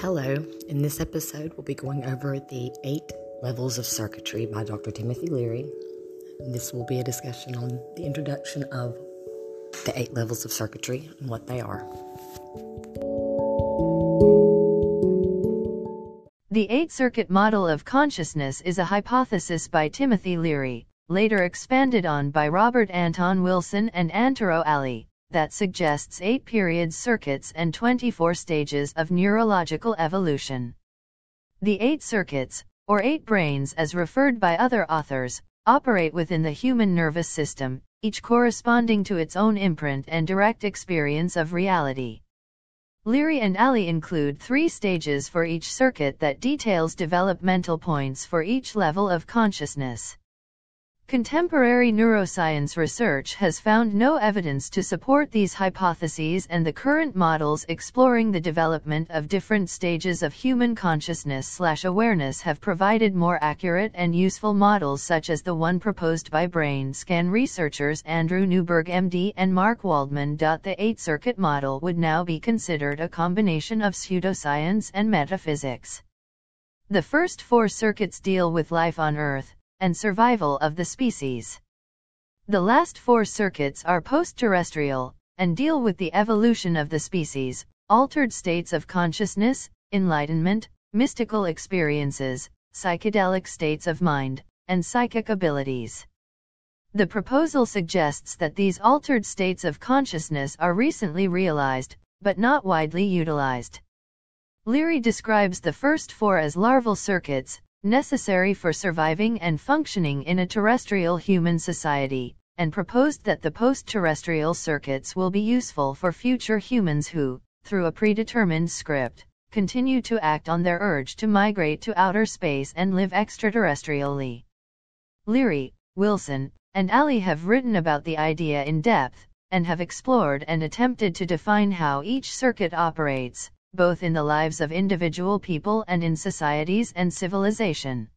Hello, in this episode, we'll be going over the eight levels of circuitry by Dr. Timothy Leary. This will be a discussion on the introduction of the eight levels of circuitry and what they are. The eight circuit model of consciousness is a hypothesis by Timothy Leary, later expanded on by Robert Anton Wilson and Antero Alli that suggests 8 period circuits and 24 stages of neurological evolution. The 8 circuits, or 8 brains as referred by other authors, operate within the human nervous system, each corresponding to its own imprint and direct experience of reality. Leary and Alli include three stages for each circuit that details developmental points for each level of consciousness. Contemporary neuroscience research has found no evidence to support these hypotheses and the current models exploring the development of different stages of human consciousness/awareness have provided more accurate and useful models such as the one proposed by brain scan researchers Andrew Newberg MD and Mark Waldman. The eight-circuit model would now be considered a combination of pseudoscience and metaphysics. The first four circuits deal with life on Earth, and survival of the species. The last four circuits are post-terrestrial, and deal with the evolution of the species, altered states of consciousness, enlightenment, mystical experiences, psychedelic states of mind, and psychic abilities. The proposal suggests that these altered states of consciousness are recently realized, but not widely utilized. Leary describes the first four as larval circuits, necessary for surviving and functioning in a terrestrial human society, and proposed that the post-terrestrial circuits will be useful for future humans who, through a predetermined script, continue to act on their urge to migrate to outer space and live extraterrestrially. Leary, Wilson, and Alli have written about the idea in depth, and have explored and attempted to define how each circuit operates, both in the lives of individual people and in societies and civilization.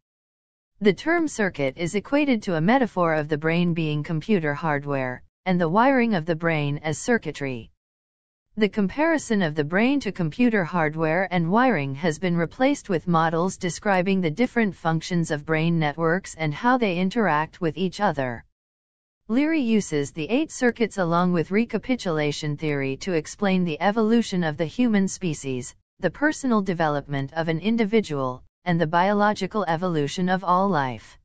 The term circuit is equated to a metaphor of the brain being computer hardware, and the wiring of the brain as circuitry. The comparison of the brain to computer hardware and wiring has been replaced with models describing the different functions of brain networks and how they interact with each other. Leary uses the eight circuits along with recapitulation theory to explain the evolution of the human species, the personal development of an individual, and the biological evolution of all life.